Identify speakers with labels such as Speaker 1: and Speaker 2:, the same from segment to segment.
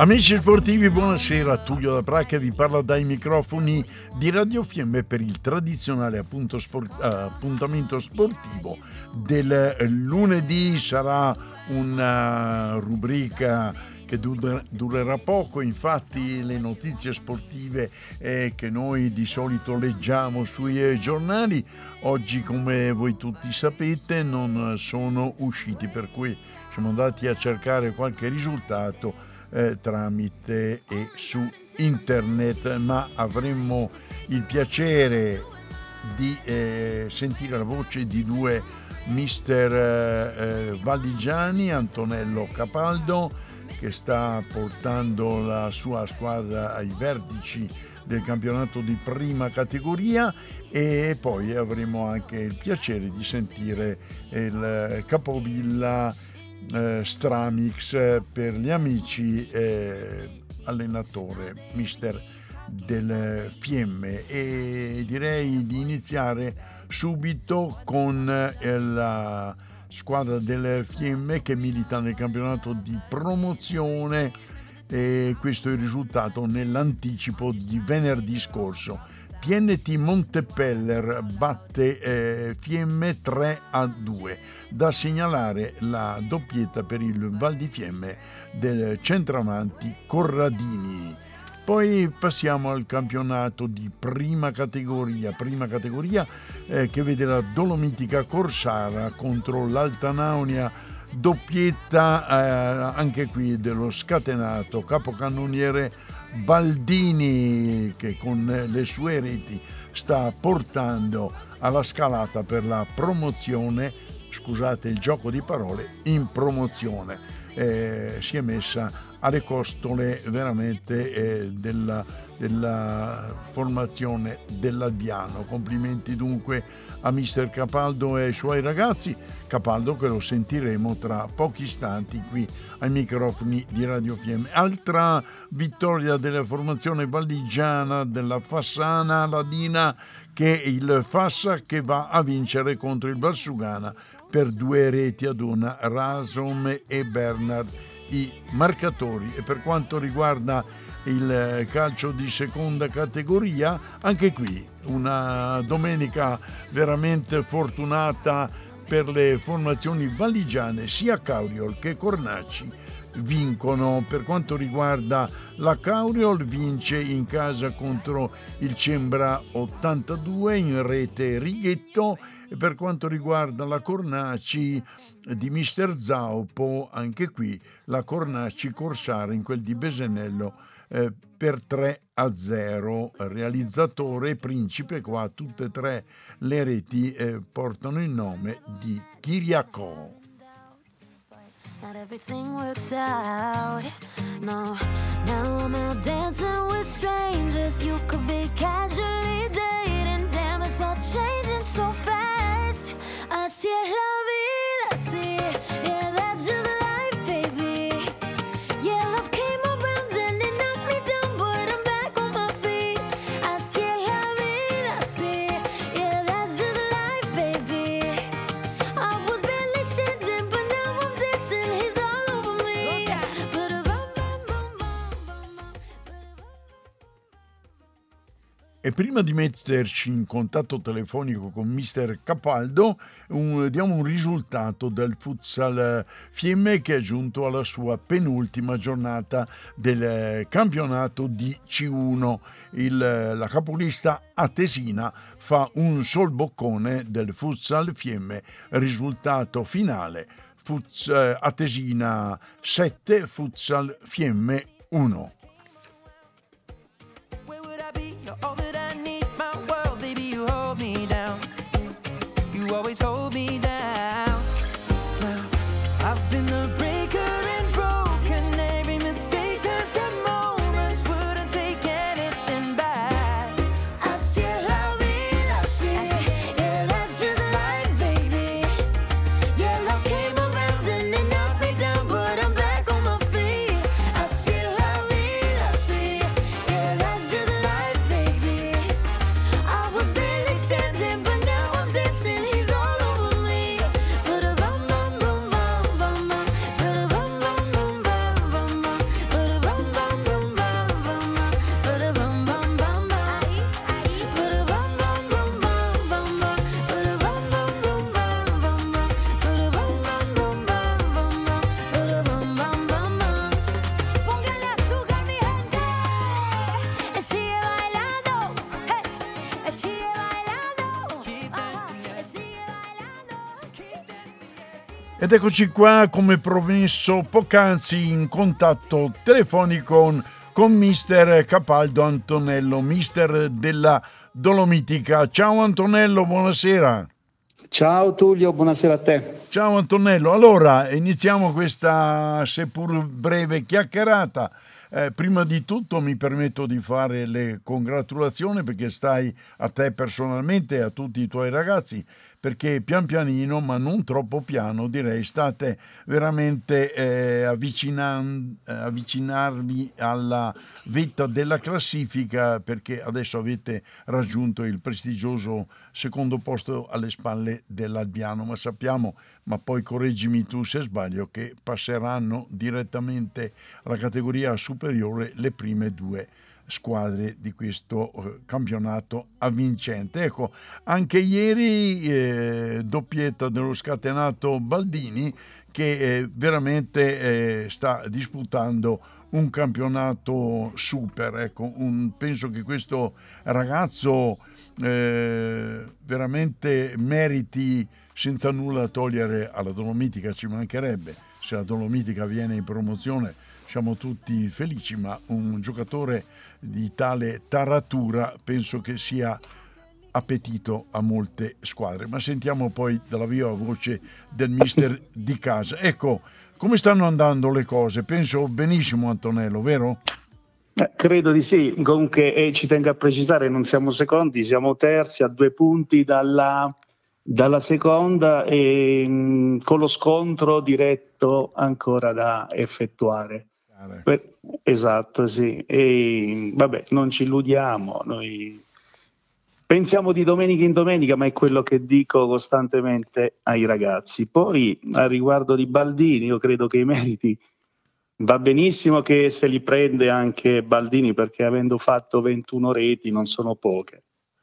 Speaker 1: Amici sportivi, buonasera. Tullio da Praga vi parla dai microfoni di Radio Fiemme per il tradizionale sport- appuntamento sportivo del lunedì. Sarà una rubrica che dur- durerà poco, infatti le notizie sportive eh, che noi di solito leggiamo sui eh, giornali oggi come voi tutti sapete non sono usciti per cui siamo andati a cercare qualche risultato eh, tramite e su internet, ma avremmo il piacere di eh, sentire la voce di due mister eh, eh, valligiani, Antonello Capaldo, che sta portando la sua squadra ai vertici del campionato di prima categoria e poi avremo anche il piacere di sentire il capovilla eh, Stramix eh, per gli amici eh, allenatore mister del Fiemme e direi di iniziare subito con eh, la squadra del Fiemme che milita nel campionato di promozione e questo è il risultato nell'anticipo di venerdì scorso. TNT Montepeller batte eh, Fiemme 3 a 2. Da segnalare la doppietta per il Val di Fiemme del centravanti Corradini. Poi passiamo al campionato di prima categoria, prima categoria eh, che vede la Dolomitica Corsara contro l'Altanaunia doppietta eh, anche qui dello scatenato capocannoniere Baldini che con le sue reti sta portando alla scalata per la promozione, scusate il gioco di parole, in promozione. Eh, si è messa alle costole veramente eh, della, della formazione dell'Albiano. Complimenti dunque a mister Capaldo e ai suoi ragazzi. Capaldo che lo sentiremo tra pochi istanti qui ai microfoni di Radio Fiemme. Altra vittoria della formazione valligiana della Fassana Ladina che è il Fassa che va a vincere contro il Valsugana per due reti ad una, Rasom e Bernard i marcatori e per quanto riguarda il calcio di seconda categoria, anche qui una domenica veramente fortunata per le formazioni valigiane, sia Cauriol che Cornacci vincono. Per quanto riguarda la Cauriol vince in casa contro il Cembra 82 in rete Righetto e per quanto riguarda la Cornaci di Mister Zaupo, anche qui la Cornaci Corsara in quel di Besenello eh, per 3 a 0. Realizzatore Principe qua, tutte e tre le reti eh, portano il nome di Kiriakò.
Speaker 2: Not everything works out. No, now I'm out dancing with strangers. You could be casually dating. Damn, it's all changing so fast. Así es la
Speaker 1: E prima di metterci in contatto telefonico con mister Capaldo, un- diamo un risultato del futsal Fiemme che è giunto alla sua penultima giornata del campionato di C1. Il- la capolista Atesina fa un sol boccone del futsal Fiemme, risultato finale. Eh, Atesina 7, futsal Fiemme 1. Ed eccoci qua, come promesso poc'anzi, in contatto telefonico con, mister Capaldo Antonello, mister della Dolomitica. Ciao Antonello, buonasera.
Speaker 3: Ciao Tullio, buonasera a te.
Speaker 1: Ciao Antonello, allora iniziamo questa seppur breve chiacchierata. Eh, prima di tutto mi permetto di fare le congratulazioni perché stai a te personalmente e a tutti i tuoi ragazzi perché pian pianino, ma non troppo piano, direi, state veramente eh, eh, avvicinarvi alla vetta della classifica perché adesso avete raggiunto il prestigioso secondo posto alle spalle dell'Albiano, ma sappiamo, ma poi correggimi tu se sbaglio, che passeranno direttamente alla categoria superiore le prime due squadre di questo eh, campionato avvincente. Ecco, anche ieri eh, doppietta dello scatenato Baldini che eh, veramente eh, sta disputando un campionato super. Ecco, un, penso che questo ragazzo eh, veramente meriti senza nulla togliere alla Dolomitica, ci mancherebbe. Se la Dolomitica viene in promozione siamo tutti felici, ma un giocatore di tale taratura penso che sia appetito a molte squadre. Ma sentiamo poi dalla viva voce del mister di casa. Ecco, come stanno andando le cose? Penso benissimo Antonello, vero?
Speaker 3: Eh, credo di sì, comunque eh, ci tengo a precisare, non siamo secondi, siamo terzi a due punti dalla, dalla seconda e mh, mm, con lo scontro diretto ancora da effettuare. Per, esatto, sì. E vabbè, non ci illudiamo, noi pensiamo di domenica in domenica, ma è quello che dico costantemente ai ragazzi. Poi, a riguardo di Baldini, io credo che i meriti va benissimo che se li prende anche Baldini, perché avendo fatto 21 reti non sono poche.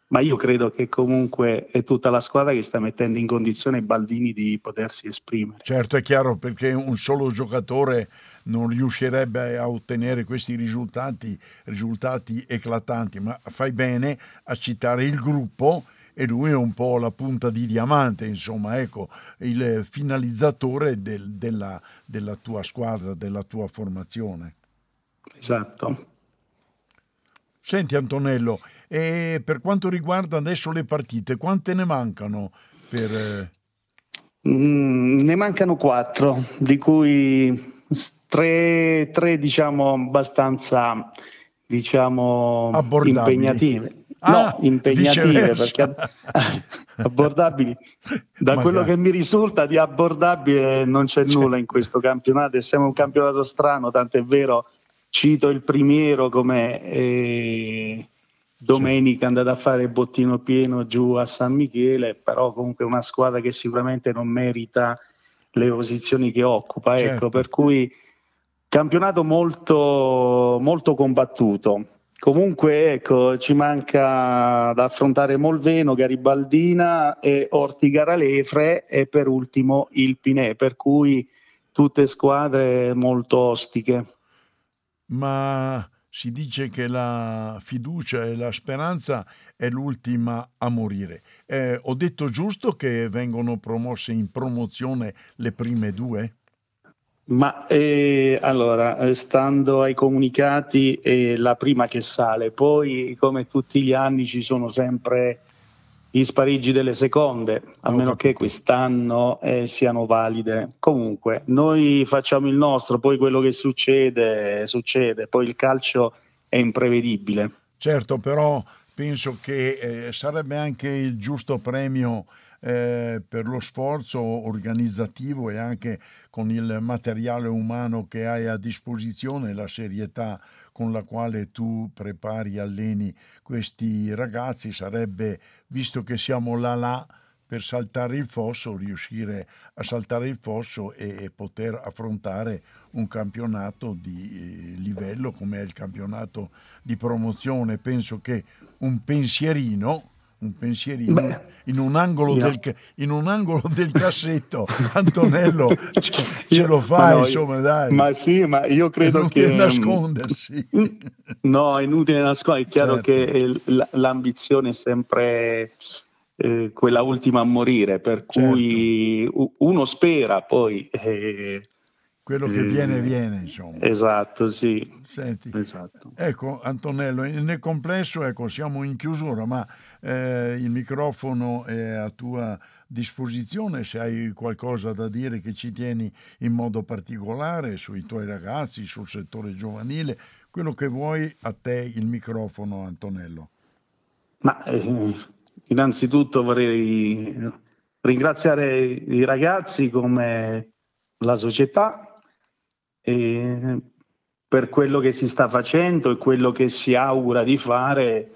Speaker 3: Ma io credo che comunque è tutta la squadra che sta mettendo in condizione Baldini di potersi esprimere.
Speaker 1: Certo, è chiaro, perché un solo giocatore non riuscirebbe a ottenere questi risultati, risultati eclatanti, ma fai bene a citare il gruppo e lui è un po' la punta di diamante, insomma, ecco, il finalizzatore del, della, della tua squadra, della tua formazione.
Speaker 3: Esatto.
Speaker 1: Senti Antonello, e per quanto riguarda adesso le partite, quante ne mancano per... Eh?
Speaker 3: Mm, ne mancano quattro, di cui tre, tre diciamo abbastanza diciamo impegnative.
Speaker 1: Ah,
Speaker 3: no, impegnative perché abbordabili da Magari. quello che mi risulta di abbordabile non c'è cioè. nulla in questo campionato e siamo un campionato strano tant'è vero cito il primiero come eh, domenica è andata a fare il bottino pieno giù a San Michele però comunque una squadra che sicuramente non merita le posizioni che occupa ecco, certo. ecco per cui Campionato molto, molto combattuto. Comunque ecco, ci manca da affrontare Molveno, Garibaldina e Ortigaralefre e per ultimo il Pinè, per cui tutte squadre molto ostiche.
Speaker 1: Ma si dice che la fiducia e la speranza è l'ultima a morire. Eh, ho detto giusto che vengono promosse in promozione le prime due?
Speaker 3: Ma eh, allora, eh, stando ai comunicati, è la prima che sale, poi come tutti gli anni ci sono sempre gli sparigi delle seconde, a meno che quest'anno eh, siano valide. Comunque, noi facciamo il nostro, poi quello che succede, succede, poi il calcio è imprevedibile.
Speaker 1: Certo, però penso che eh, sarebbe anche il giusto premio eh, per lo sforzo organizzativo e anche con il materiale umano che hai a disposizione, la serietà con la quale tu prepari e alleni questi ragazzi, sarebbe, visto che siamo là là, per saltare il fosso, riuscire a saltare il fosso e, e poter affrontare un campionato di eh, livello come è il campionato di promozione. Penso che un pensierino un pensierino Beh, in, un angolo no. del, in un angolo del cassetto Antonello ce, ce lo fa no, insomma dai
Speaker 3: ma sì ma io credo è che
Speaker 1: mm, nascondersi
Speaker 3: no è inutile nascondersi è chiaro certo. che l'ambizione è sempre eh, quella ultima a morire, per
Speaker 1: Certo.
Speaker 3: cui uno spera poi. eh,
Speaker 1: Quello che viene, viene, insomma.
Speaker 3: Esatto, sì.
Speaker 1: Senti,
Speaker 3: Esatto.
Speaker 1: ecco Antonello, nel complesso ecco, siamo in chiusura, ma eh, il microfono è a tua disposizione se hai qualcosa da dire che ci tieni in modo particolare sui tuoi ragazzi, sul settore giovanile, quello che vuoi, a te il microfono Antonello.
Speaker 3: Ma eh, innanzitutto vorrei ringraziare i ragazzi come la società eh, per quello che si sta facendo e quello che si augura di fare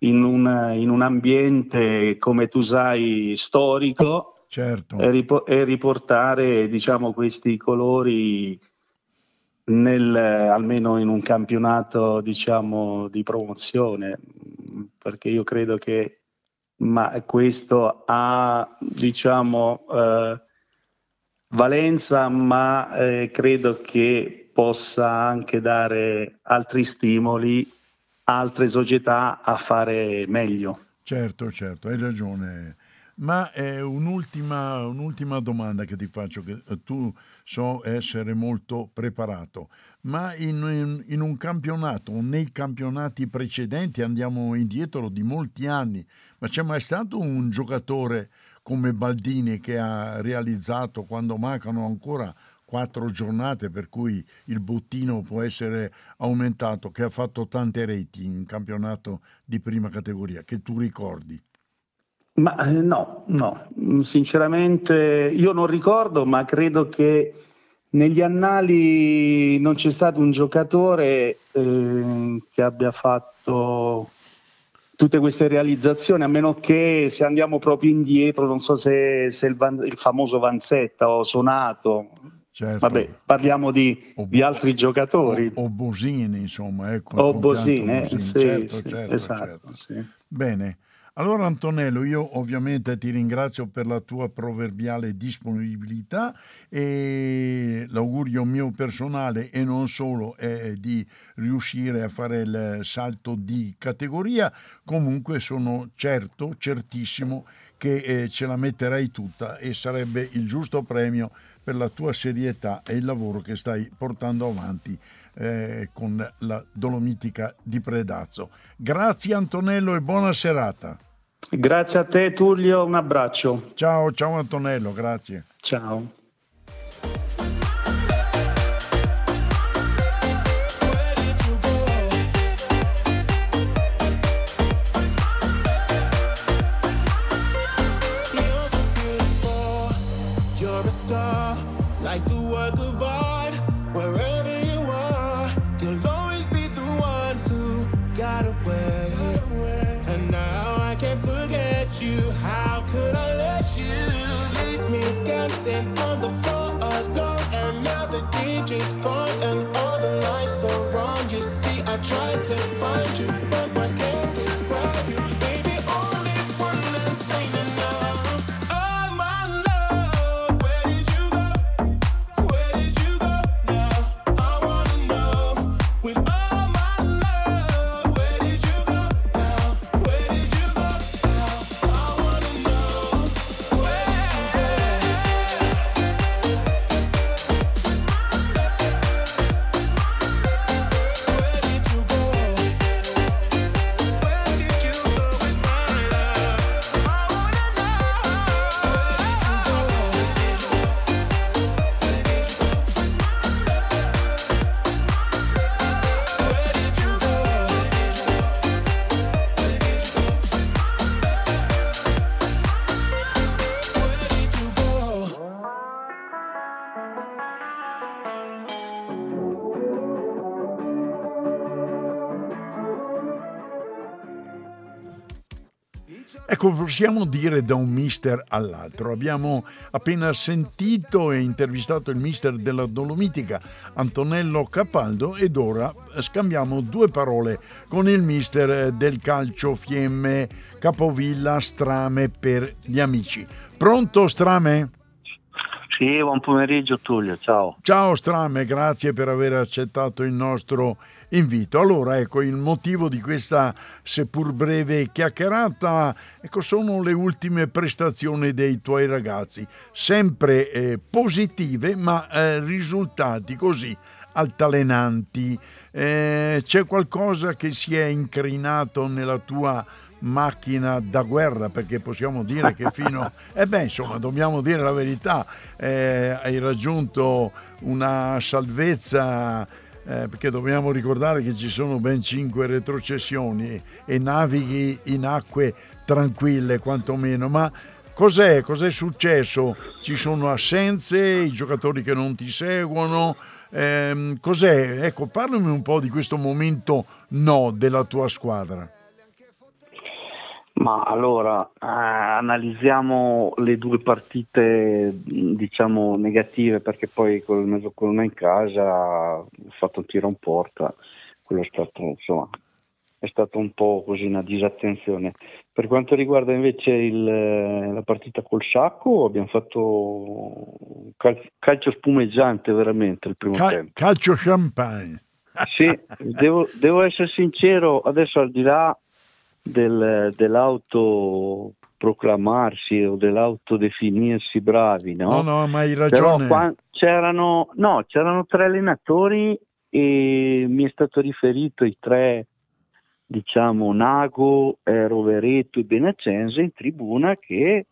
Speaker 3: in un, in un ambiente, come tu sai, storico
Speaker 1: Certo,
Speaker 3: e, ripo- e riportare diciamo, questi colori nel, almeno in un campionato diciamo, di promozione, perché io credo che ma questo ha diciamo, eh, valenza, ma eh, credo che possa anche dare altri stimoli altre società a fare meglio.
Speaker 1: certo, certo, hai ragione. Ma è un'ultima, un'ultima domanda che ti faccio, che eh, tu so essere molto preparato, ma in- in un campionato, nei campionati precedenti, andiamo indietro di molti anni, ma c'è mai stato un giocatore come Baldini che ha realizzato quando mancano ancora quattro giornate, per cui il bottino può essere aumentato, che ha fatto tante reti in campionato di prima categoria, che tu ricordi?
Speaker 3: Ma eh, no, no, sinceramente io non ricordo, ma credo che negli annali non c'è stato un giocatore eh, che abbia fatto tutte queste realizzazioni, a meno che se andiamo proprio indietro, non so se, se il, Van- il famoso Vanzetta o Sonato,
Speaker 1: Certo.
Speaker 3: vabbè, parliamo di,
Speaker 1: O-
Speaker 3: di altri giocatori.
Speaker 1: O, o Bosini, insomma, ecco.
Speaker 3: O
Speaker 1: Bosini.
Speaker 3: sì,
Speaker 1: certo,
Speaker 3: sì,
Speaker 1: certo,
Speaker 3: esatto,
Speaker 1: certo.
Speaker 3: sì.
Speaker 1: Bene. Allora Antonello, io ovviamente ti ringrazio per la tua proverbiale disponibilità e l'augurio mio personale e non solo è di riuscire a fare il salto di categoria, comunque sono certo, certissimo che eh, ce la metterai tutta e sarebbe il giusto premio per la tua serietà e il lavoro che stai portando avanti eh, con la Dolomitica di Predazzo. Grazie Antonello e buona serata.
Speaker 3: Grazie a te Tullio, un abbraccio.
Speaker 1: Ciao, ciao Antonello, grazie.
Speaker 3: Ciao.
Speaker 1: Ecco, possiamo dire da un mister all'altro. Abbiamo appena sentito e intervistato il mister della Dolomitica, Antonello Capaldo, ed ora scambiamo due parole con il mister del calcio Fiemme Capovilla Strame per gli amici. Pronto Strame?
Speaker 4: Sì, buon pomeriggio Tullio, ciao.
Speaker 1: Ciao Strame, grazie per aver accettato il nostro invito. Allora, ecco, il motivo di questa seppur breve chiacchierata ecco, sono le ultime prestazioni dei tuoi ragazzi, sempre eh, positive, ma eh, risultati così altalenanti. Eh, c'è qualcosa che si è incrinato nella tua macchina da guerra perché possiamo dire che fino eh beh insomma dobbiamo dire la verità. Eh, hai raggiunto una salvezza eh, perché dobbiamo ricordare che ci sono ben cinque retrocessioni e navighi in acque tranquille quantomeno. Ma cos'è? Cos'è successo? Ci sono assenze? I giocatori che non ti seguono? Ehm, cos'è? Ecco parlami un po' di questo momento no della tua squadra
Speaker 4: Ma allora, eh, analizziamo le due partite, diciamo, negative, perché poi col Mezzocolonna in casa ho fatto un tiro in porta, quello è stato, insomma, è stato un po' così una disattenzione. Per quanto riguarda invece il- la partita col Sacco, abbiamo fatto cal- calcio spumeggiante veramente il primo
Speaker 1: Ca-
Speaker 4: tempo.
Speaker 1: calcio champagne
Speaker 4: Sì, devo, devo essere sincero, adesso al di là del, dell'autoproclamarsi o dell'autodefinirsi bravi, no?
Speaker 1: no no ma hai ragione
Speaker 4: qua c'erano, no, c'erano tre allenatori e mi è stato riferito i tre, diciamo, Nago, eh, Rovereto e Benacenza in tribuna che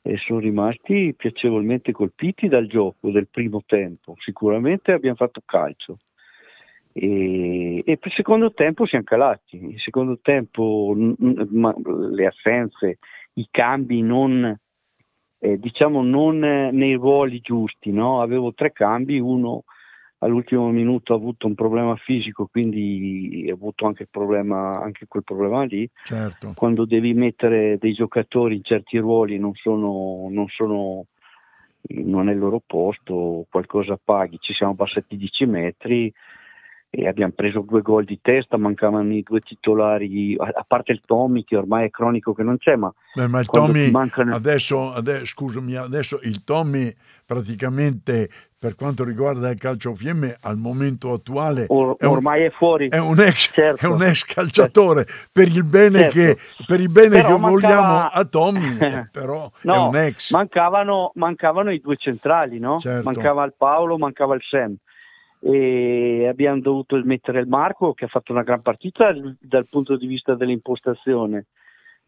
Speaker 4: eh, sono rimasti piacevolmente colpiti dal gioco del primo tempo. Sicuramente abbiamo fatto calcio. E, e per il secondo tempo siamo calati. Il secondo tempo, n- n- le assenze, i cambi non, eh, diciamo non nei ruoli giusti, no? Avevo tre cambi, uno all'ultimo minuto ha avuto un problema fisico, quindi ha avuto anche, il problema, anche quel problema lì.
Speaker 1: certo
Speaker 4: Quando devi mettere dei giocatori in certi ruoli non sono, non sono non è il loro posto, qualcosa paghi, ci siamo abbassati 10 metri e abbiamo preso due gol di testa, mancavano i due titolari, a parte il Tommy che ormai è cronico che non c'è, ma
Speaker 1: Beh, ma il Tommy
Speaker 4: mancano-
Speaker 1: adesso, ade- scusami adesso il Tommy praticamente per quanto riguarda il calcio fiemme al momento attuale
Speaker 4: or-
Speaker 1: è un-
Speaker 4: ormai è fuori.
Speaker 1: è un ex,
Speaker 4: Certo.
Speaker 1: è un ex calciatore per il bene,
Speaker 4: Certo.
Speaker 1: che, per il bene
Speaker 4: Però
Speaker 1: che vogliamo
Speaker 4: mancava-
Speaker 1: a Tommy eh, però è
Speaker 4: No,
Speaker 1: un ex
Speaker 4: mancavano, mancavano i due centrali, no?
Speaker 1: Certo.
Speaker 4: Mancava il Paolo, mancava il Sam. E abbiamo dovuto mettere il Marco che ha fatto una gran partita dal punto di vista dell'impostazione,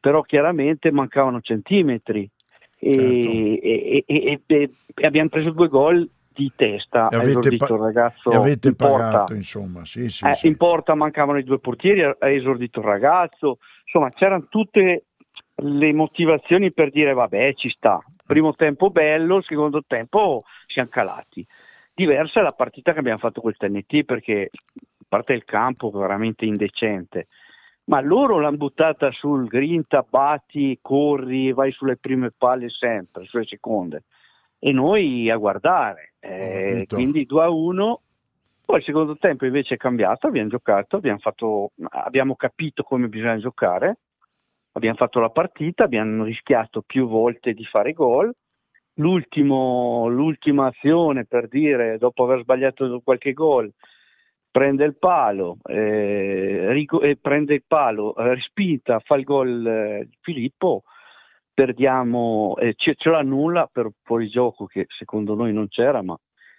Speaker 4: però chiaramente mancavano centimetri e,
Speaker 1: Certo.
Speaker 4: e- e- e- abbiamo preso due gol di testa.
Speaker 1: E avete,
Speaker 4: esordito
Speaker 1: pa-
Speaker 4: il ragazzo
Speaker 1: avete
Speaker 4: in porta.
Speaker 1: pagato insomma sì, sì,
Speaker 4: Eh,
Speaker 1: sì.
Speaker 4: In porta mancavano i due portieri, ha esordito il ragazzo, insomma c'erano tutte le motivazioni per dire vabbè ci sta, primo tempo bello, secondo tempo siamo calati. Diversa è la partita che abbiamo fatto col TNT perché a parte il campo veramente indecente, ma loro l'hanno buttata sul grinta, batti, corri, vai sulle prime palle sempre, sulle seconde. E noi a guardare. Eh, quindi 2 a 1 poi il secondo tempo invece è cambiato, abbiamo giocato, abbiamo, fatto, abbiamo capito come bisogna giocare, abbiamo fatto la partita, abbiamo rischiato più volte di fare gol. L'ultima azione per dire, dopo aver sbagliato qualche gol, prende il palo, eh, rigo- eh, prende il palo, eh, respinta, fa il gol eh, Filippo, perdiamo, eh, ce, ce l'annulla per fuorigioco che secondo noi non c'era, ma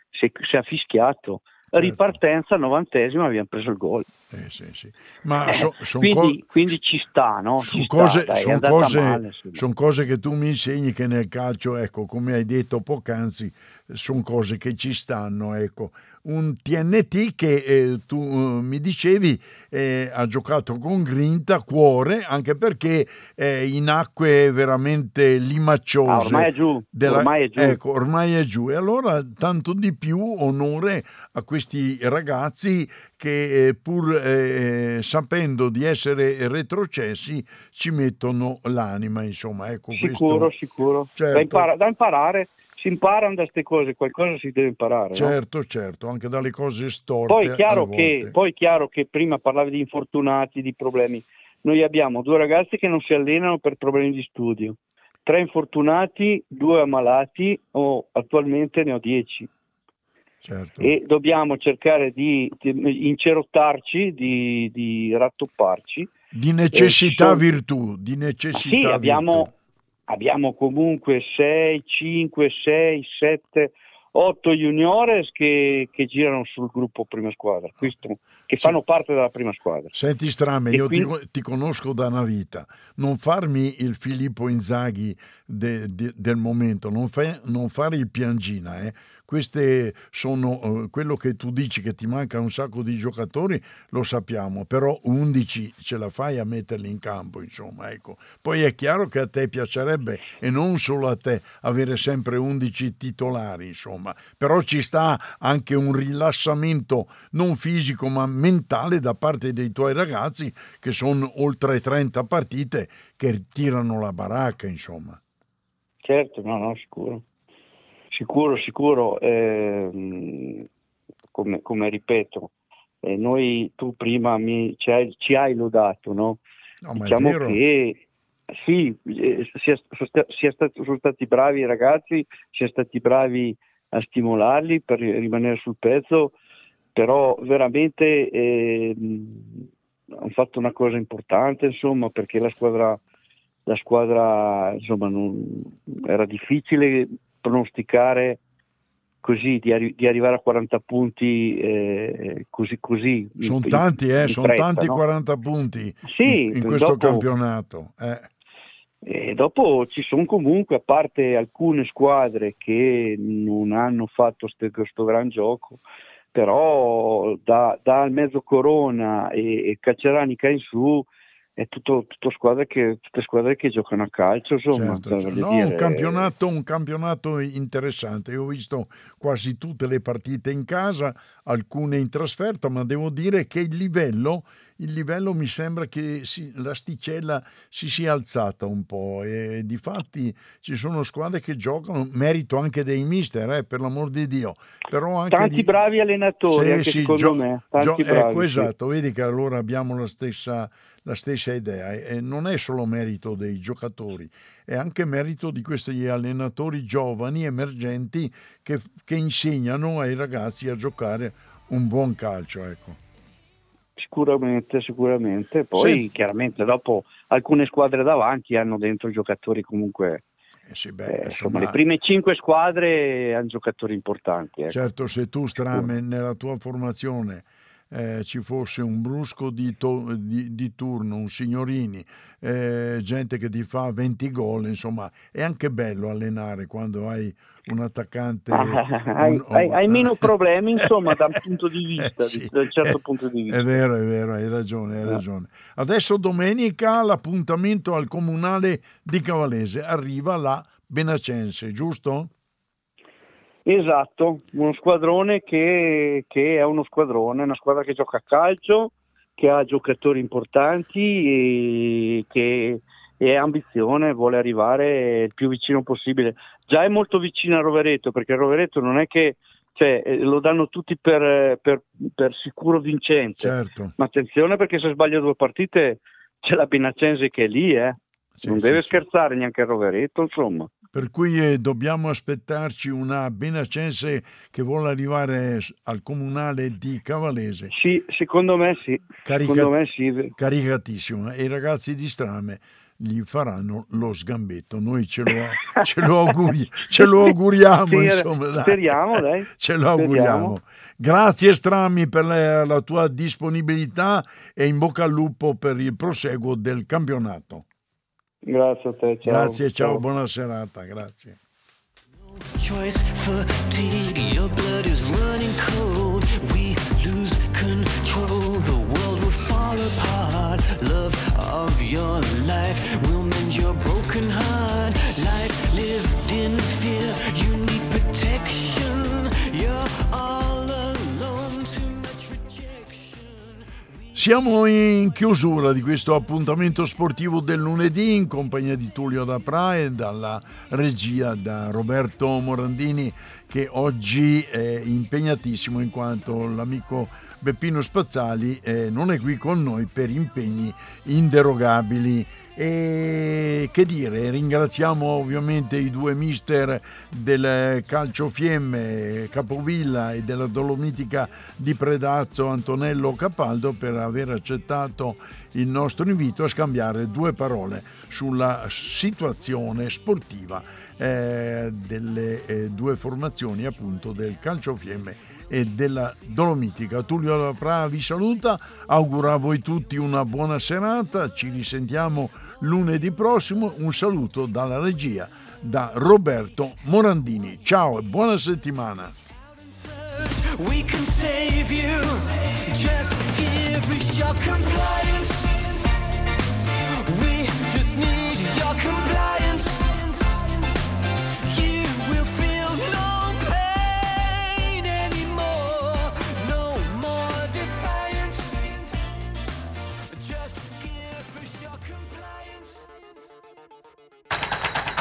Speaker 4: si si è fischiato.
Speaker 1: Certo.
Speaker 4: Ripartenza, novantesima, abbiamo preso il gol.
Speaker 1: Eh, sì, sì. ma
Speaker 4: Eh,
Speaker 1: so- son
Speaker 4: quindi,
Speaker 1: co-
Speaker 4: quindi ci sta, no?
Speaker 1: sono
Speaker 4: sta,
Speaker 1: cose,
Speaker 4: dai,
Speaker 1: son cose-
Speaker 4: male,
Speaker 1: son cose che tu mi insegni che nel calcio, ecco, come hai detto poc'anzi, sono cose che ci stanno, ecco. Un TNT che eh, tu eh, mi dicevi eh, ha giocato con grinta, cuore, anche perché è in acque veramente limacciose.
Speaker 4: Ah, ormai è giù,
Speaker 1: della-
Speaker 4: ormai è giù.
Speaker 1: Ecco, ormai è giù. E allora tanto di più onore a questi ragazzi che eh, pur eh, sapendo di essere retrocessi ci mettono l'anima, insomma. Ecco,
Speaker 4: Sicuro,
Speaker 1: questo...
Speaker 4: sicuro.
Speaker 1: Certo.
Speaker 4: Da, impara- da imparare, si imparano da queste cose, qualcosa si deve imparare. no?
Speaker 1: Certo, certo, anche dalle cose storte.
Speaker 4: Poi è chiaro, che, poi è chiaro che prima parlavi di infortunati, di problemi. Noi abbiamo due ragazzi che non si allenano per problemi di studio, tre infortunati, due ammalati, o attualmente ne ho dieci.
Speaker 1: Certo.
Speaker 4: E dobbiamo cercare di, di incerottarci, di, di rattopparci.
Speaker 1: Di necessità
Speaker 4: eh, sono-
Speaker 1: virtù, di necessità
Speaker 4: sì, abbiamo,
Speaker 1: virtù.
Speaker 4: Abbiamo comunque 6, 5, 6, 7, 8 juniores che, che girano sul gruppo prima squadra, questo- che
Speaker 1: Sì.
Speaker 4: fanno parte della prima squadra.
Speaker 1: Senti Strame,
Speaker 4: E
Speaker 1: io ti,
Speaker 4: quindi-
Speaker 1: ti conosco da una vita, non farmi il Filippo Inzaghi de- de- del momento, non, fai- non fare il piangina, eh. Queste sono eh, quello che tu dici che ti manca un sacco di giocatori, lo sappiamo, però 11 ce la fai a metterli in campo, insomma, ecco. Poi è chiaro che a te piacerebbe e non solo a te avere sempre 11 titolari, insomma, però ci sta anche un rilassamento non fisico ma mentale da parte dei tuoi ragazzi che sono oltre 30 partite che tirano la baracca, insomma.
Speaker 4: Certo, no, no, sicuro. Sicuro, sicuro. ehm, come, come ripeto, eh, noi, tu prima mi, ci, hai, ci hai lodato, no?
Speaker 1: No,
Speaker 4: diciamo che sì, eh, sia- sia stati- sono stati bravi i ragazzi, siamo stati bravi a stimolarli per ri- rimanere sul pezzo, però veramente ehm, hanno fatto una cosa importante, insomma, perché la squadra, la squadra insomma, non- era difficile pronosticare così di, arri- di arrivare a 40 punti eh, così così
Speaker 1: Sono
Speaker 4: in-
Speaker 1: tanti, eh, sono tanti
Speaker 4: no?
Speaker 1: 40 punti
Speaker 4: Sì,
Speaker 1: in, in questo
Speaker 4: dopo-
Speaker 1: campionato. eh.
Speaker 4: E dopo ci sono comunque, a parte alcune squadre che non hanno fatto questo gran gioco, però da, dal mezzo Corona e, e Calceranica in su è tutto, tutto squadre che, tutte squadre che giocano a calcio, insomma.
Speaker 1: Certo, certo. No,
Speaker 4: dire,
Speaker 1: un, campionato, un campionato interessante. Io ho visto quasi tutte le partite in casa, alcune in trasferta, ma devo dire che il livello, il livello mi sembra che si- l'asticella si sia alzata un po' e difatti ci sono squadre che giocano, merito anche dei mister, eh, per l'amor di Dio. Però anche
Speaker 4: Tanti
Speaker 1: di-
Speaker 4: bravi allenatori,
Speaker 1: Sì,
Speaker 4: anche
Speaker 1: sì,
Speaker 4: secondo
Speaker 1: gio-
Speaker 4: me.
Speaker 1: gio-
Speaker 4: Tanti bravi,
Speaker 1: ecco,
Speaker 4: sì.
Speaker 1: esatto, vedi che allora abbiamo la stessa, la stessa idea. E non è solo merito dei giocatori, è anche merito di questi allenatori giovani, emergenti, che, che insegnano ai ragazzi a giocare un buon calcio. Ecco.
Speaker 4: Sicuramente, sicuramente. Poi
Speaker 1: Sì.
Speaker 4: chiaramente dopo alcune squadre davanti hanno dentro giocatori comunque,
Speaker 1: Eh sì, beh,
Speaker 4: eh, insomma,
Speaker 1: insomma,
Speaker 4: le prime cinque squadre hanno giocatori importanti. ecco.
Speaker 1: certo, se tu, Strame, nella tua formazione eh, ci fosse un brusco di, to- di- di turno, un signorini, eh, gente che ti fa 20 gol, insomma, è anche bello allenare quando hai un attaccante.
Speaker 4: hai,
Speaker 1: un-
Speaker 4: hai- hai meno problemi, insomma, da un punto di vista,
Speaker 1: Eh, sì.
Speaker 4: da un certo punto di vista.
Speaker 1: È vero, è vero, hai ragione, hai
Speaker 4: Eh.
Speaker 1: ragione. Adesso domenica l'appuntamento al comunale di Cavalese, arriva la Benacense, giusto?
Speaker 4: Esatto, uno squadrone che, che è uno squadrone, una squadra che gioca a calcio, che ha giocatori importanti e che e ambizione, vuole arrivare il più vicino possibile. Già è molto vicino a Rovereto, perché Rovereto non è che cioè, eh, lo danno tutti per, per- per sicuro vincente.
Speaker 1: Certo.
Speaker 4: Ma attenzione perché se sbaglia due partite c'è la Benacense che è lì, eh.
Speaker 1: Sì,
Speaker 4: non
Speaker 1: sì,
Speaker 4: deve
Speaker 1: sì.
Speaker 4: scherzare neanche a Rovereto, insomma.
Speaker 1: Per cui eh, dobbiamo aspettarci una Benacense che vuole arrivare al comunale di Cavalese,
Speaker 4: Sì, secondo me sì.
Speaker 1: Carica-
Speaker 4: Secondo me sì.
Speaker 1: caricatissimo, e i ragazzi di Strame gli faranno lo sgambetto. Noi ce lo, ce lo auguri- ce lo auguriamo,
Speaker 4: Sì,
Speaker 1: insomma. dai.
Speaker 4: speriamo, dai.
Speaker 1: Ce lo auguriamo.
Speaker 4: Speriamo.
Speaker 1: Grazie Strammi per la, la tua disponibilità e in bocca al lupo per il proseguo del campionato.
Speaker 4: Grazie a te, ciao.
Speaker 1: Grazie, ciao, buona serata, grazie.
Speaker 5: choice fatigue your blood is running cold. We lose control the world will fall apart. Love of your life will mend your broken heart
Speaker 1: Siamo in chiusura di questo appuntamento sportivo del lunedì in compagnia di Tullio Dapra e dalla regia da Roberto Morandini che oggi è impegnatissimo in quanto l'amico Beppino Spazzali eh, non è qui con noi per impegni inderogabili. E che dire, ringraziamo ovviamente i due mister del Calcio Fiemme, Capovilla e della Dolomitica di Predazzo, Antonello Capaldo, per aver accettato il nostro invito a scambiare due parole sulla situazione sportiva eh, delle eh, due formazioni appunto del Calcio Fiemme e della Dolomitica. Tullio Lapra vi saluta, augura a voi tutti una buona serata, ci risentiamo lunedì prossimo, un saluto dalla regia da Roberto Morandini. Ciao e buona settimana.
Speaker 5: We can save you. Just give us your compliance.